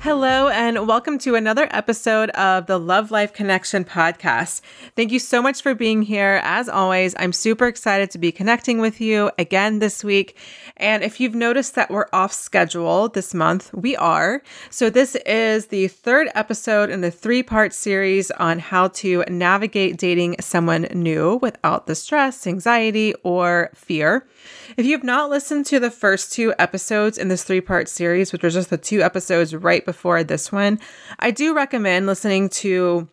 Hello, and welcome to another episode of the Love Life Connection podcast. Thank you so much for being here. As always, I'm super excited to be connecting with you again this week. And if you've noticed that we're off schedule this month, we are. So, this is the third episode in the three part series on how to navigate dating someone new without the stress, anxiety, or fear. If you've not listened to the first two episodes in this three part series, which are just the two episodes right before this one, I do recommend listening to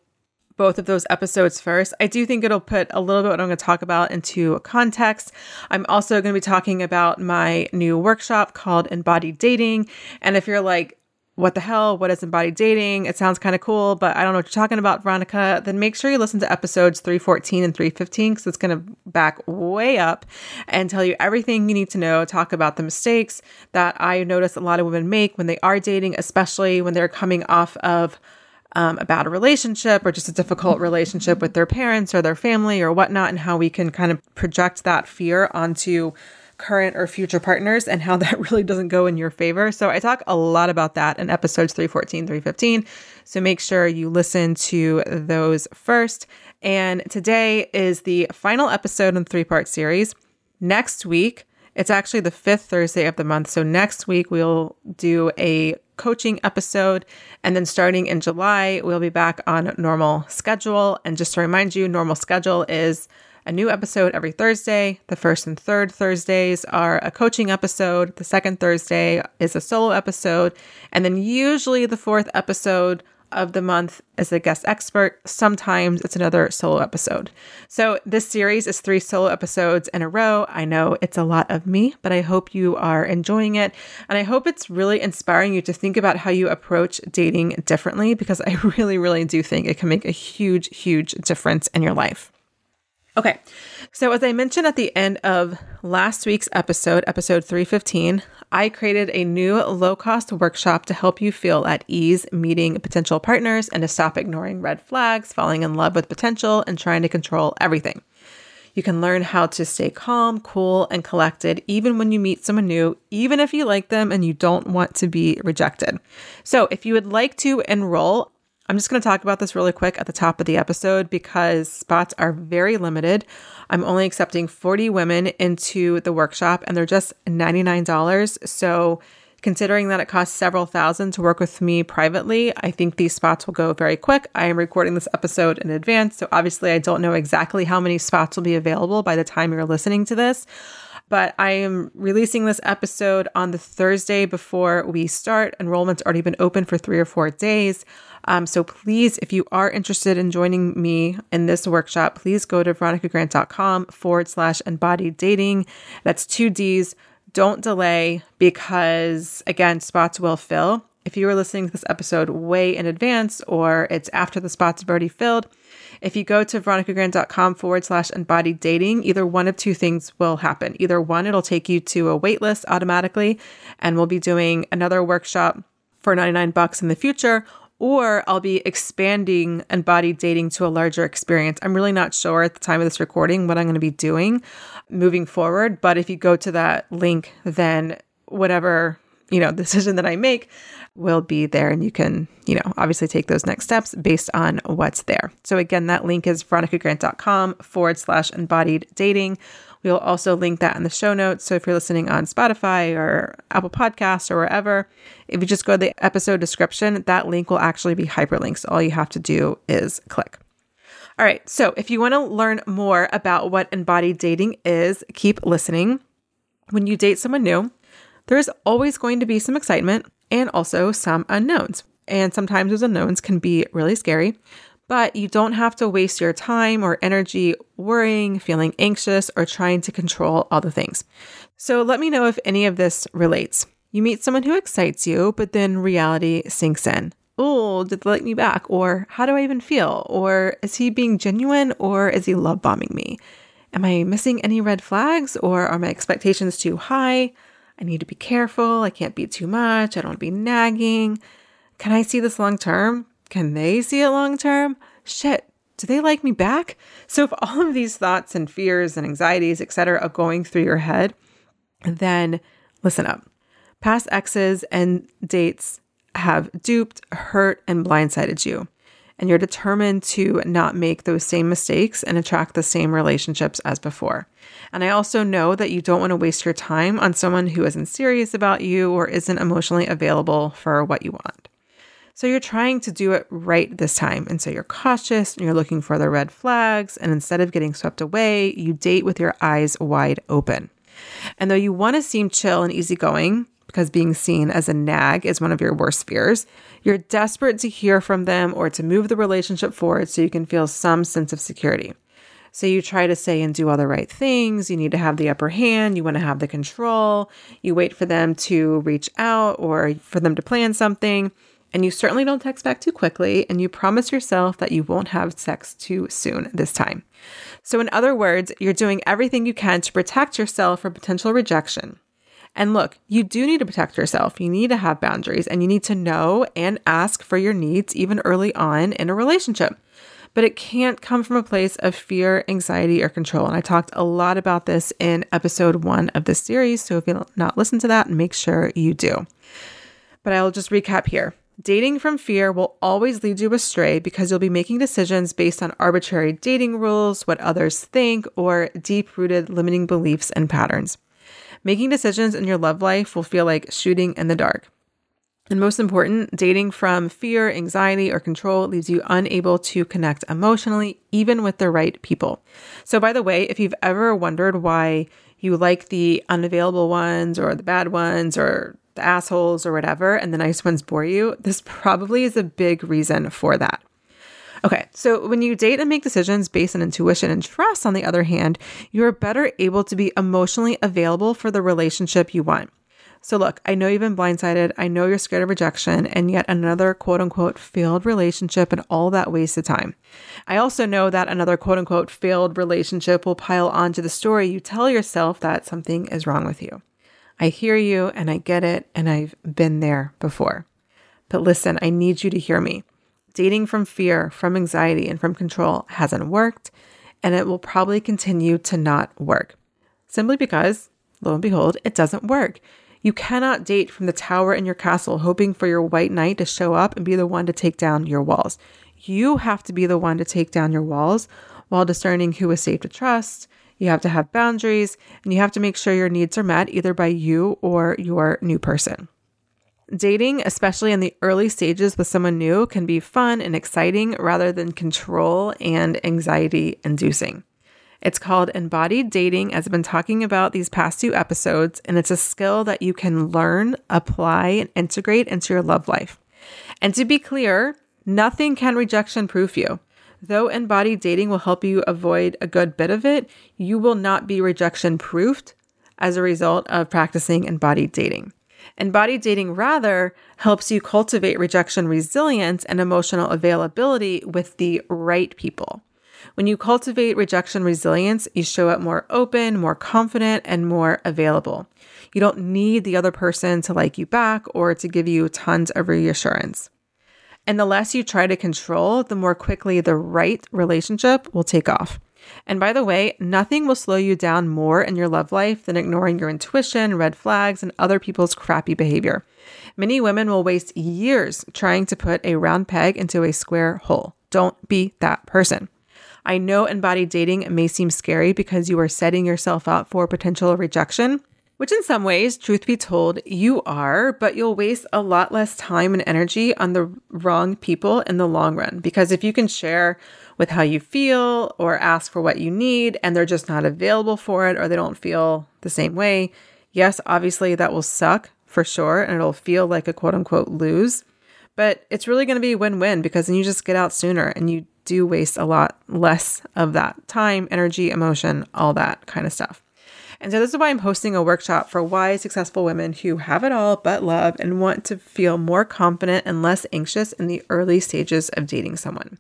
both of those episodes first. I do think it'll put a little bit what I'm going to talk about into context. I'm also going to be talking about my new workshop called Embodied Dating. And if you're like, what the hell? What is embodied dating? It sounds kind of cool, but I don't know what you're talking about, Veronica. Then make sure you listen to episodes 314 and 315 because it's going to back way up and tell you everything you need to know. Talk about the mistakes that I notice a lot of women make when they are dating, especially when they're coming off of um, a bad relationship or just a difficult relationship with their parents or their family or whatnot, and how we can kind of project that fear onto current or future partners and how that really doesn't go in your favor. So I talk a lot about that in episodes 314, 315. So make sure you listen to those first. And today is the final episode in the three part series. Next week, it's actually the fifth Thursday of the month. So next week, we'll do a coaching episode. And then starting in July, we'll be back on normal schedule. And just to remind you, normal schedule is a new episode every Thursday. The first and third Thursdays are a coaching episode. The second Thursday is a solo episode. And then usually the fourth episode of the month is a guest expert. Sometimes it's another solo episode. So this series is three solo episodes in a row. I know it's a lot of me, but I hope you are enjoying it. And I hope it's really inspiring you to think about how you approach dating differently because I really, really do think it can make a huge, huge difference in your life. Okay, so as I mentioned at the end of last week's episode, episode 315, I created a new low cost workshop to help you feel at ease meeting potential partners and to stop ignoring red flags, falling in love with potential, and trying to control everything. You can learn how to stay calm, cool, and collected even when you meet someone new, even if you like them and you don't want to be rejected. So, if you would like to enroll, I'm just going to talk about this really quick at the top of the episode because spots are very limited. I'm only accepting 40 women into the workshop and they're just $99. So, considering that it costs several thousand to work with me privately, I think these spots will go very quick. I am recording this episode in advance. So, obviously, I don't know exactly how many spots will be available by the time you're listening to this. But I am releasing this episode on the Thursday before we start. Enrollment's already been open for three or four days. Um, so please, if you are interested in joining me in this workshop, please go to veronicagrant.com forward slash embodied dating. That's two D's. Don't delay because, again, spots will fill. If you are listening to this episode way in advance or it's after the spots have already filled, if you go to veronicagrant.com forward slash embodied dating, either one of two things will happen. Either one, it'll take you to a wait list automatically, and we'll be doing another workshop for 99 bucks in the future, or I'll be expanding embodied dating to a larger experience. I'm really not sure at the time of this recording what I'm going to be doing moving forward, but if you go to that link, then whatever, you know, decision that I make will be there and you can, you know, obviously take those next steps based on what's there. So again, that link is veronicagrant.com forward slash embodied dating. We will also link that in the show notes. So if you're listening on Spotify or Apple Podcasts or wherever, if you just go to the episode description, that link will actually be hyperlinked. So all you have to do is click. All right. So if you want to learn more about what embodied dating is, keep listening. When you date someone new, there's always going to be some excitement and also some unknowns. And sometimes those unknowns can be really scary, but you don't have to waste your time or energy worrying, feeling anxious, or trying to control all the things. So let me know if any of this relates. You meet someone who excites you, but then reality sinks in. Oh, did they like me back? Or how do I even feel? Or is he being genuine or is he love bombing me? Am I missing any red flags or are my expectations too high? I need to be careful. I can't be too much. I don't want to be nagging. Can I see this long term? Can they see it long term? Shit, do they like me back? So if all of these thoughts and fears and anxieties, etc., are going through your head, then listen up. Past exes and dates have duped, hurt, and blindsided you. And you're determined to not make those same mistakes and attract the same relationships as before. And I also know that you don't want to waste your time on someone who isn't serious about you or isn't emotionally available for what you want. So you're trying to do it right this time. And so you're cautious and you're looking for the red flags. And instead of getting swept away, you date with your eyes wide open. And though you want to seem chill and easygoing, because being seen as a nag is one of your worst fears, you're desperate to hear from them or to move the relationship forward so you can feel some sense of security. So you try to say and do all the right things. You need to have the upper hand. You want to have the control. You wait for them to reach out or for them to plan something. And you certainly don't text back too quickly, and you promise yourself that you won't have sex too soon this time. So, in other words, you're doing everything you can to protect yourself from potential rejection. And look, you do need to protect yourself. You need to have boundaries and you need to know and ask for your needs even early on in a relationship. But it can't come from a place of fear, anxiety, or control. And I talked a lot about this in episode one of this series. So if you've not listen to that, make sure you do. But I'll just recap here. Dating from fear will always lead you astray because you'll be making decisions based on arbitrary dating rules, what others think, or deep rooted limiting beliefs and patterns. Making decisions in your love life will feel like shooting in the dark. And most important, dating from fear, anxiety, or control leaves you unable to connect emotionally, even with the right people. So, by the way, if you've ever wondered why you like the unavailable ones or the bad ones or the assholes or whatever, and the nice ones bore you, this probably is a big reason for that. Okay, so when you date and make decisions based on intuition and trust, on the other hand, you're better able to be emotionally available for the relationship you want. So, look, I know you've been blindsided. I know you're scared of rejection and yet another quote unquote failed relationship and all that wasted time. I also know that another quote unquote failed relationship will pile onto the story you tell yourself that something is wrong with you. I hear you and I get it, and I've been there before. But listen, I need you to hear me. Dating from fear, from anxiety, and from control hasn't worked, and it will probably continue to not work. Simply because, lo and behold, it doesn't work. You cannot date from the tower in your castle hoping for your white knight to show up and be the one to take down your walls. You have to be the one to take down your walls while discerning who is safe to trust, you have to have boundaries and you have to make sure your needs are met either by you or your new person. Dating, especially in the early stages with someone new, can be fun and exciting rather than control and anxiety inducing. It's called embodied dating, as I've been talking about these past two episodes, and it's a skill that you can learn, apply, and integrate into your love life. And to be clear, nothing can rejection proof you. Though embodied dating will help you avoid a good bit of it, you will not be rejection proofed as a result of practicing embodied dating. Embodied dating rather helps you cultivate rejection resilience and emotional availability with the right people. When you cultivate rejection resilience, you show up more open, more confident, and more available. You don't need the other person to like you back or to give you tons of reassurance. And the less you try to control, the more quickly the right relationship will take off. And by the way, nothing will slow you down more in your love life than ignoring your intuition, red flags, and other people's crappy behavior. Many women will waste years trying to put a round peg into a square hole. Don't be that person. I know embodied dating may seem scary because you are setting yourself up for potential rejection, which in some ways, truth be told, you are, but you'll waste a lot less time and energy on the wrong people in the long run. Because if you can share with how you feel or ask for what you need and they're just not available for it or they don't feel the same way, yes, obviously that will suck for sure and it'll feel like a quote unquote lose. But it's really going to be win win because then you just get out sooner and you do waste a lot less of that time, energy, emotion, all that kind of stuff. And so, this is why I'm hosting a workshop for wise, successful women who have it all but love and want to feel more confident and less anxious in the early stages of dating someone.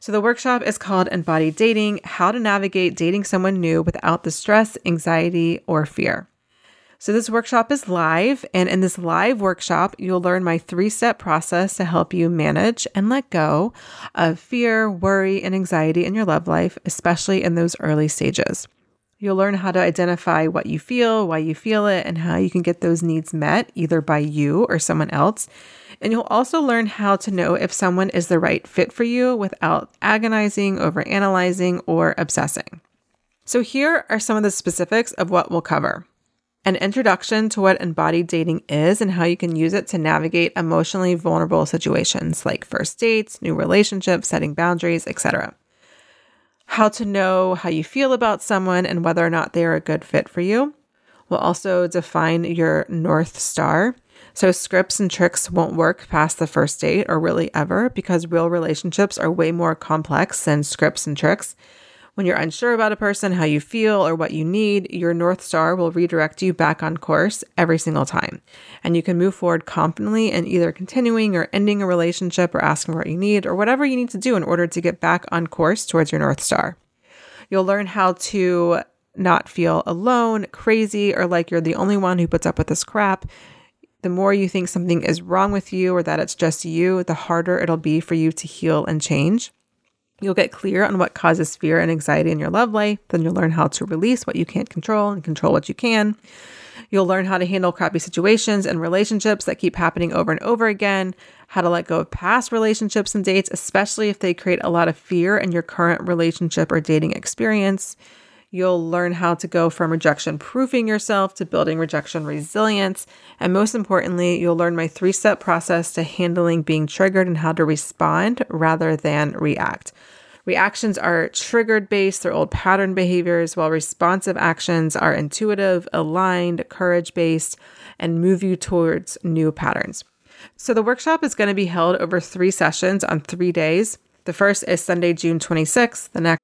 So, the workshop is called Embodied Dating How to Navigate Dating Someone New Without the Stress, Anxiety, or Fear. So, this workshop is live, and in this live workshop, you'll learn my three step process to help you manage and let go of fear, worry, and anxiety in your love life, especially in those early stages. You'll learn how to identify what you feel, why you feel it, and how you can get those needs met either by you or someone else. And you'll also learn how to know if someone is the right fit for you without agonizing, overanalyzing, or obsessing. So, here are some of the specifics of what we'll cover an introduction to what embodied dating is and how you can use it to navigate emotionally vulnerable situations like first dates, new relationships, setting boundaries, etc how to know how you feel about someone and whether or not they are a good fit for you. We'll also define your North Star. So, scripts and tricks won't work past the first date or really ever because real relationships are way more complex than scripts and tricks. When you're unsure about a person, how you feel, or what you need, your North Star will redirect you back on course every single time. And you can move forward confidently in either continuing or ending a relationship or asking what you need or whatever you need to do in order to get back on course towards your North Star. You'll learn how to not feel alone, crazy, or like you're the only one who puts up with this crap. The more you think something is wrong with you or that it's just you, the harder it'll be for you to heal and change. You'll get clear on what causes fear and anxiety in your love life. Then you'll learn how to release what you can't control and control what you can. You'll learn how to handle crappy situations and relationships that keep happening over and over again, how to let go of past relationships and dates, especially if they create a lot of fear in your current relationship or dating experience. You'll learn how to go from rejection proofing yourself to building rejection resilience. And most importantly, you'll learn my three step process to handling being triggered and how to respond rather than react. Reactions are triggered based, they're old pattern behaviors, while responsive actions are intuitive, aligned, courage based, and move you towards new patterns. So the workshop is going to be held over three sessions on three days. The first is Sunday, June 26th. The next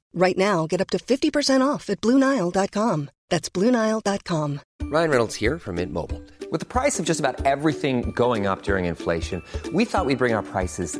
Right now, get up to 50% off at BlueNile.com. That's BlueNile.com. Ryan Reynolds here from Mint Mobile. With the price of just about everything going up during inflation, we thought we'd bring our prices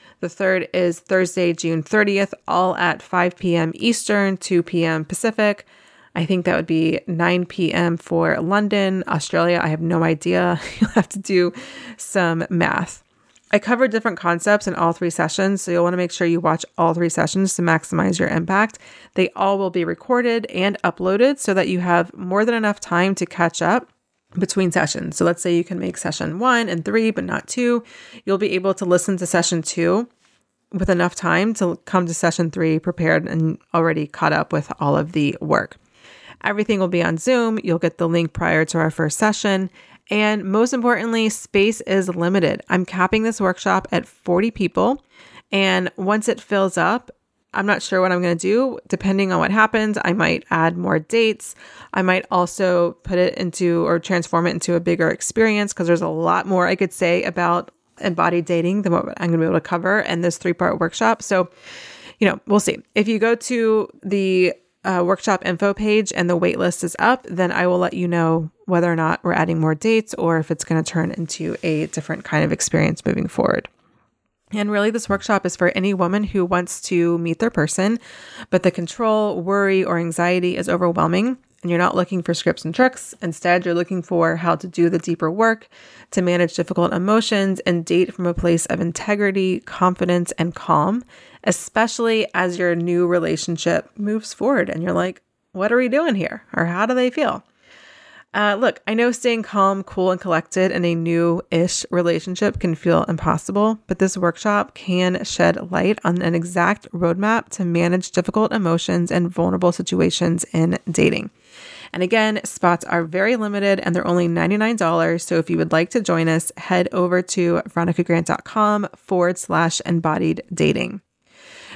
The third is Thursday, June 30th, all at 5 p.m. Eastern, 2 p.m. Pacific. I think that would be 9 p.m. for London, Australia. I have no idea. You'll have to do some math. I covered different concepts in all three sessions, so you'll want to make sure you watch all three sessions to maximize your impact. They all will be recorded and uploaded so that you have more than enough time to catch up between sessions. So let's say you can make session one and three, but not two. You'll be able to listen to session two with enough time to come to session three prepared and already caught up with all of the work. Everything will be on Zoom. You'll get the link prior to our first session. And most importantly, space is limited. I'm capping this workshop at 40 people. And once it fills up, I'm not sure what I'm going to do. Depending on what happens, I might add more dates. I might also put it into or transform it into a bigger experience because there's a lot more I could say about embodied dating than what I'm going to be able to cover in this three part workshop. So, you know, we'll see. If you go to the uh, workshop info page and the waitlist is up, then I will let you know whether or not we're adding more dates or if it's going to turn into a different kind of experience moving forward. And really, this workshop is for any woman who wants to meet their person, but the control, worry, or anxiety is overwhelming. And you're not looking for scripts and tricks. Instead, you're looking for how to do the deeper work to manage difficult emotions and date from a place of integrity, confidence, and calm, especially as your new relationship moves forward and you're like, what are we doing here? Or how do they feel? Uh, look, I know staying calm, cool, and collected in a new ish relationship can feel impossible, but this workshop can shed light on an exact roadmap to manage difficult emotions and vulnerable situations in dating. And again, spots are very limited and they're only $99. So if you would like to join us, head over to veronicagrant.com forward slash embodied dating.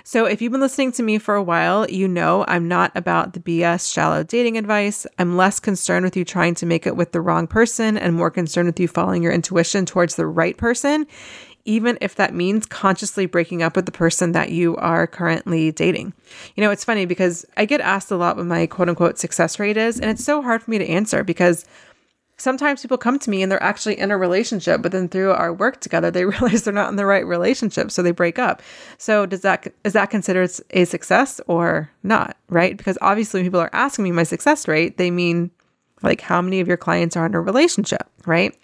So, if you've been listening to me for a while, you know I'm not about the BS shallow dating advice. I'm less concerned with you trying to make it with the wrong person and more concerned with you following your intuition towards the right person, even if that means consciously breaking up with the person that you are currently dating. You know, it's funny because I get asked a lot what my quote unquote success rate is, and it's so hard for me to answer because sometimes people come to me and they're actually in a relationship but then through our work together they realize they're not in the right relationship so they break up. So does that is that considered a success or not right? Because obviously when people are asking me my success rate they mean like how many of your clients are in a relationship right?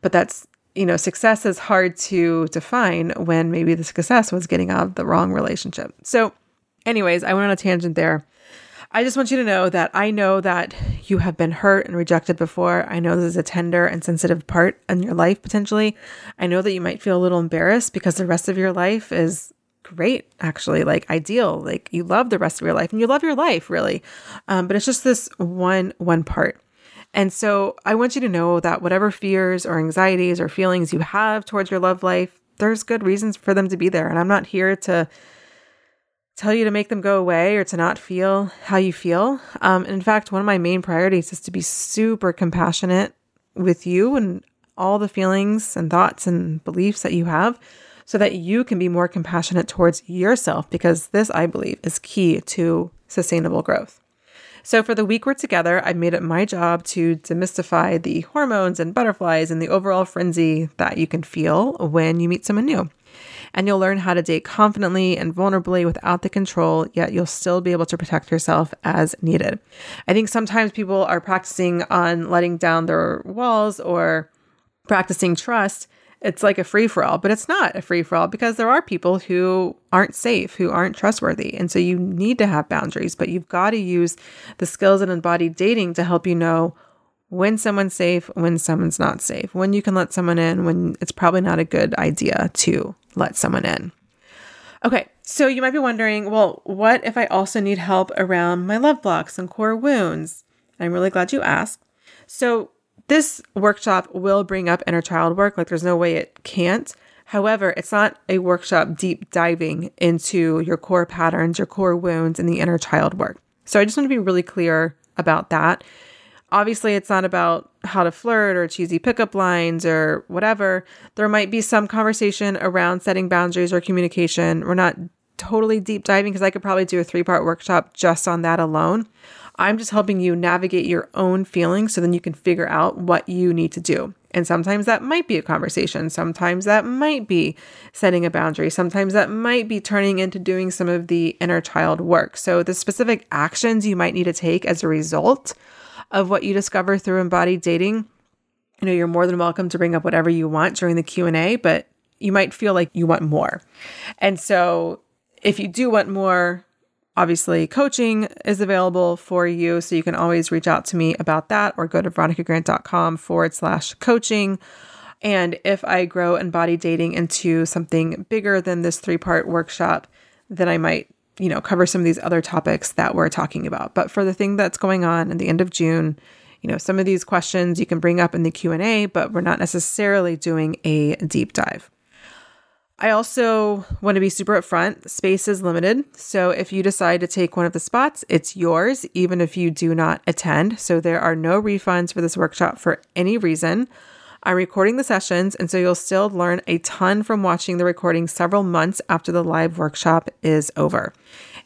But that's you know success is hard to define when maybe the success was getting out of the wrong relationship. So anyways i went on a tangent there I just want you to know that I know that you have been hurt and rejected before. I know this is a tender and sensitive part in your life potentially. I know that you might feel a little embarrassed because the rest of your life is great, actually, like ideal. Like you love the rest of your life and you love your life really. Um, but it's just this one one part. And so I want you to know that whatever fears or anxieties or feelings you have towards your love life, there's good reasons for them to be there. And I'm not here to tell you to make them go away or to not feel how you feel. Um, in fact, one of my main priorities is to be super compassionate with you and all the feelings and thoughts and beliefs that you have so that you can be more compassionate towards yourself because this, I believe, is key to sustainable growth. So, for the week we're together, I've made it my job to demystify the hormones and butterflies and the overall frenzy that you can feel when you meet someone new and you'll learn how to date confidently and vulnerably without the control, yet you'll still be able to protect yourself as needed. I think sometimes people are practicing on letting down their walls or practicing trust. It's like a free for all, but it's not a free for all because there are people who aren't safe, who aren't trustworthy. And so you need to have boundaries, but you've got to use the skills and embodied dating to help you know when someone's safe, when someone's not safe, when you can let someone in, when it's probably not a good idea to let someone in. Okay, so you might be wondering, well, what if I also need help around my love blocks and core wounds? I'm really glad you asked. So, this workshop will bring up inner child work, like there's no way it can't. However, it's not a workshop deep diving into your core patterns, your core wounds, and the inner child work. So I just want to be really clear about that. Obviously, it's not about how to flirt or cheesy pickup lines or whatever. There might be some conversation around setting boundaries or communication. We're not totally deep diving because I could probably do a three part workshop just on that alone. I'm just helping you navigate your own feelings so then you can figure out what you need to do. And sometimes that might be a conversation. Sometimes that might be setting a boundary. Sometimes that might be turning into doing some of the inner child work. So the specific actions you might need to take as a result of what you discover through embodied dating, you know, you're more than welcome to bring up whatever you want during the Q&A, but you might feel like you want more. And so if you do want more, Obviously, coaching is available for you. So you can always reach out to me about that or go to veronicagrant.com forward slash coaching. And if I grow embodied dating into something bigger than this three part workshop, then I might, you know, cover some of these other topics that we're talking about. But for the thing that's going on at the end of June, you know, some of these questions you can bring up in the Q&A, but we're not necessarily doing a deep dive. I also want to be super upfront. Space is limited. So if you decide to take one of the spots, it's yours, even if you do not attend. So there are no refunds for this workshop for any reason. I'm recording the sessions, and so you'll still learn a ton from watching the recording several months after the live workshop is over.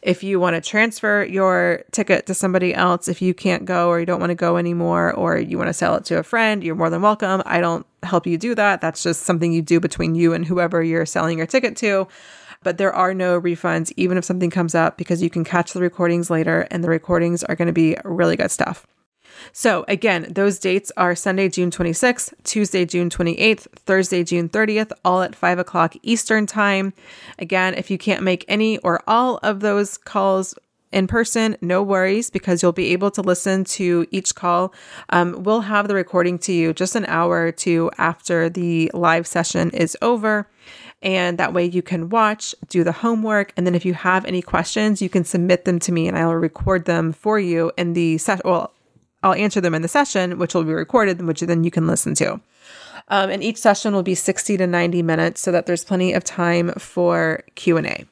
If you want to transfer your ticket to somebody else, if you can't go or you don't want to go anymore, or you want to sell it to a friend, you're more than welcome. I don't help you do that. That's just something you do between you and whoever you're selling your ticket to. But there are no refunds, even if something comes up, because you can catch the recordings later, and the recordings are going to be really good stuff. So, again, those dates are Sunday, June 26th, Tuesday, June 28th, Thursday, June 30th, all at 5 o'clock Eastern Time. Again, if you can't make any or all of those calls in person, no worries because you'll be able to listen to each call. Um, we'll have the recording to you just an hour or two after the live session is over. And that way you can watch, do the homework. And then if you have any questions, you can submit them to me and I will record them for you in the session. Well, I'll answer them in the session, which will be recorded, which then you can listen to. Um, and each session will be 60 to 90 minutes so that there's plenty of time for Q&A.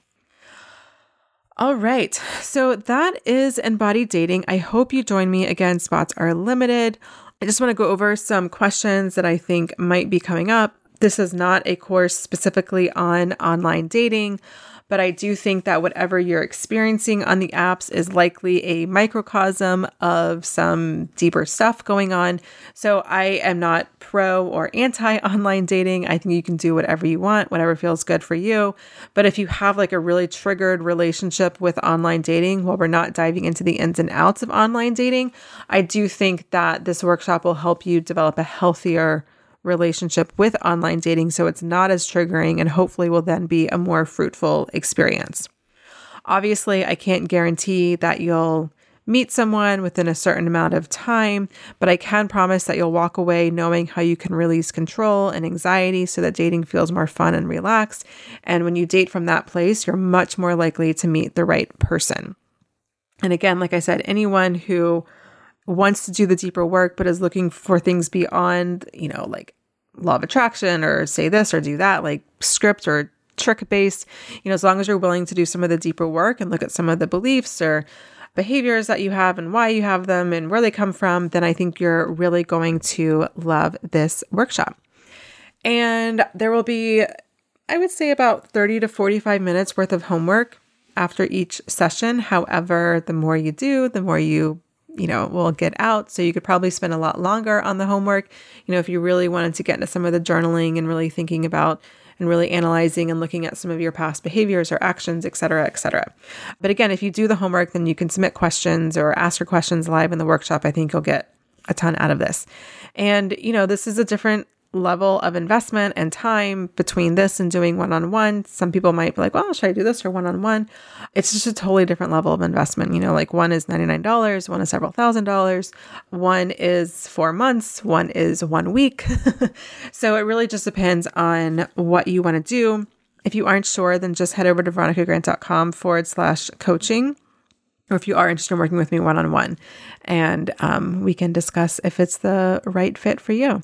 All right. So that is embodied dating. I hope you join me again. Spots are limited. I just want to go over some questions that I think might be coming up. This is not a course specifically on online dating. But I do think that whatever you're experiencing on the apps is likely a microcosm of some deeper stuff going on. So I am not pro or anti online dating. I think you can do whatever you want, whatever feels good for you. But if you have like a really triggered relationship with online dating, while we're not diving into the ins and outs of online dating, I do think that this workshop will help you develop a healthier relationship with online dating so it's not as triggering and hopefully will then be a more fruitful experience. Obviously, I can't guarantee that you'll meet someone within a certain amount of time, but I can promise that you'll walk away knowing how you can release control and anxiety so that dating feels more fun and relaxed. And when you date from that place, you're much more likely to meet the right person. And again, like I said, anyone who wants to do the deeper work, but is looking for things beyond, you know, like law of attraction or say this or do that, like script or trick based, you know, as long as you're willing to do some of the deeper work and look at some of the beliefs or behaviors that you have and why you have them and where they come from, then I think you're really going to love this workshop. And there will be, I would say, about 30 to 45 minutes worth of homework after each session. However, the more you do, the more you you know, will get out. So you could probably spend a lot longer on the homework. You know, if you really wanted to get into some of the journaling and really thinking about and really analyzing and looking at some of your past behaviors or actions, et cetera, et cetera. But again, if you do the homework, then you can submit questions or ask your questions live in the workshop. I think you'll get a ton out of this. And, you know, this is a different level of investment and time between this and doing one on one. Some people might be like, well, should I do this or one on one? It's just a totally different level of investment. You know, like one is $99, one is several thousand dollars, one is four months, one is one week. so it really just depends on what you want to do. If you aren't sure, then just head over to veronicagrant.com forward slash coaching or if you are interested in working with me one on one, and um, we can discuss if it's the right fit for you.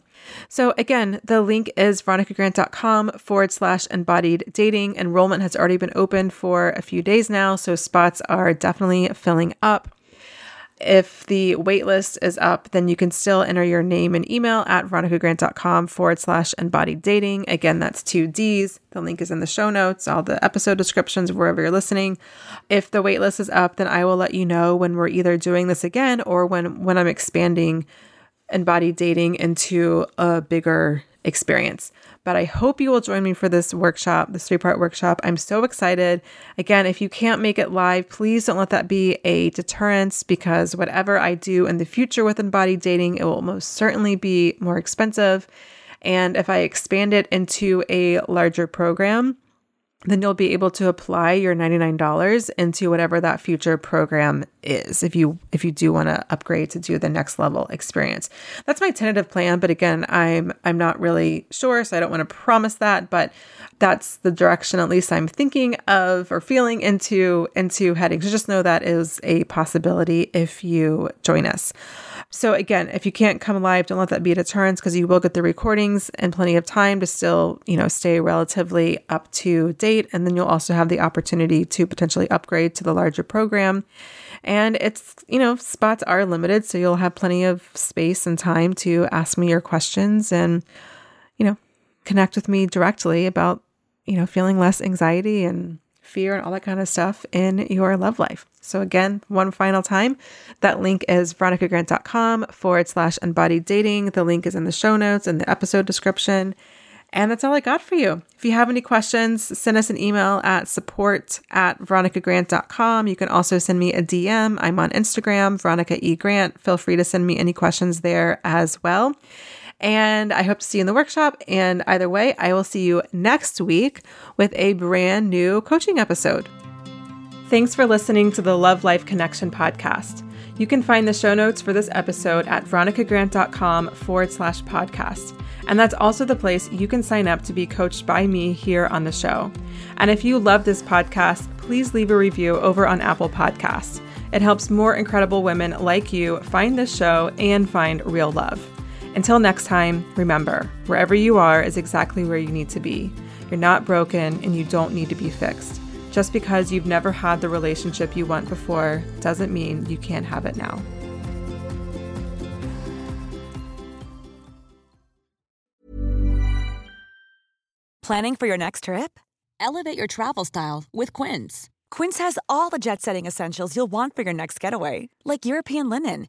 So, again, the link is veronicagrant.com forward slash embodied dating. Enrollment has already been open for a few days now, so spots are definitely filling up. If the waitlist is up, then you can still enter your name and email at veronicagrant.com forward slash embodied dating. Again, that's two D's. The link is in the show notes, all the episode descriptions, wherever you're listening. If the waitlist is up, then I will let you know when we're either doing this again or when, when I'm expanding embodied dating into a bigger experience. But I hope you will join me for this workshop, this three part workshop. I'm so excited. Again, if you can't make it live, please don't let that be a deterrence because whatever I do in the future with embodied dating, it will most certainly be more expensive. And if I expand it into a larger program, then you'll be able to apply your $99 into whatever that future program is if you if you do want to upgrade to do the next level experience. That's my tentative plan, but again, I'm I'm not really sure, so I don't want to promise that, but that's the direction at least I'm thinking of or feeling into into heading. So just know that is a possibility if you join us. So again, if you can't come live, don't let that be a deterrence because you will get the recordings and plenty of time to still, you know, stay relatively up to date. And then you'll also have the opportunity to potentially upgrade to the larger program. And it's, you know, spots are limited. So you'll have plenty of space and time to ask me your questions and, you know, connect with me directly about, you know, feeling less anxiety and fear and all that kind of stuff in your love life. So, again, one final time, that link is veronicagrant.com forward slash embodied dating. The link is in the show notes and the episode description. And that's all I got for you. If you have any questions, send us an email at support at veronicagrant.com. You can also send me a DM. I'm on Instagram, Veronica E. Grant. Feel free to send me any questions there as well. And I hope to see you in the workshop. And either way, I will see you next week with a brand new coaching episode. Thanks for listening to the Love Life Connection podcast. You can find the show notes for this episode at veronicagrant.com forward slash podcast. And that's also the place you can sign up to be coached by me here on the show. And if you love this podcast, please leave a review over on Apple Podcasts. It helps more incredible women like you find this show and find real love. Until next time, remember wherever you are is exactly where you need to be. You're not broken and you don't need to be fixed. Just because you've never had the relationship you want before doesn't mean you can't have it now. Planning for your next trip? Elevate your travel style with Quince. Quince has all the jet setting essentials you'll want for your next getaway, like European linen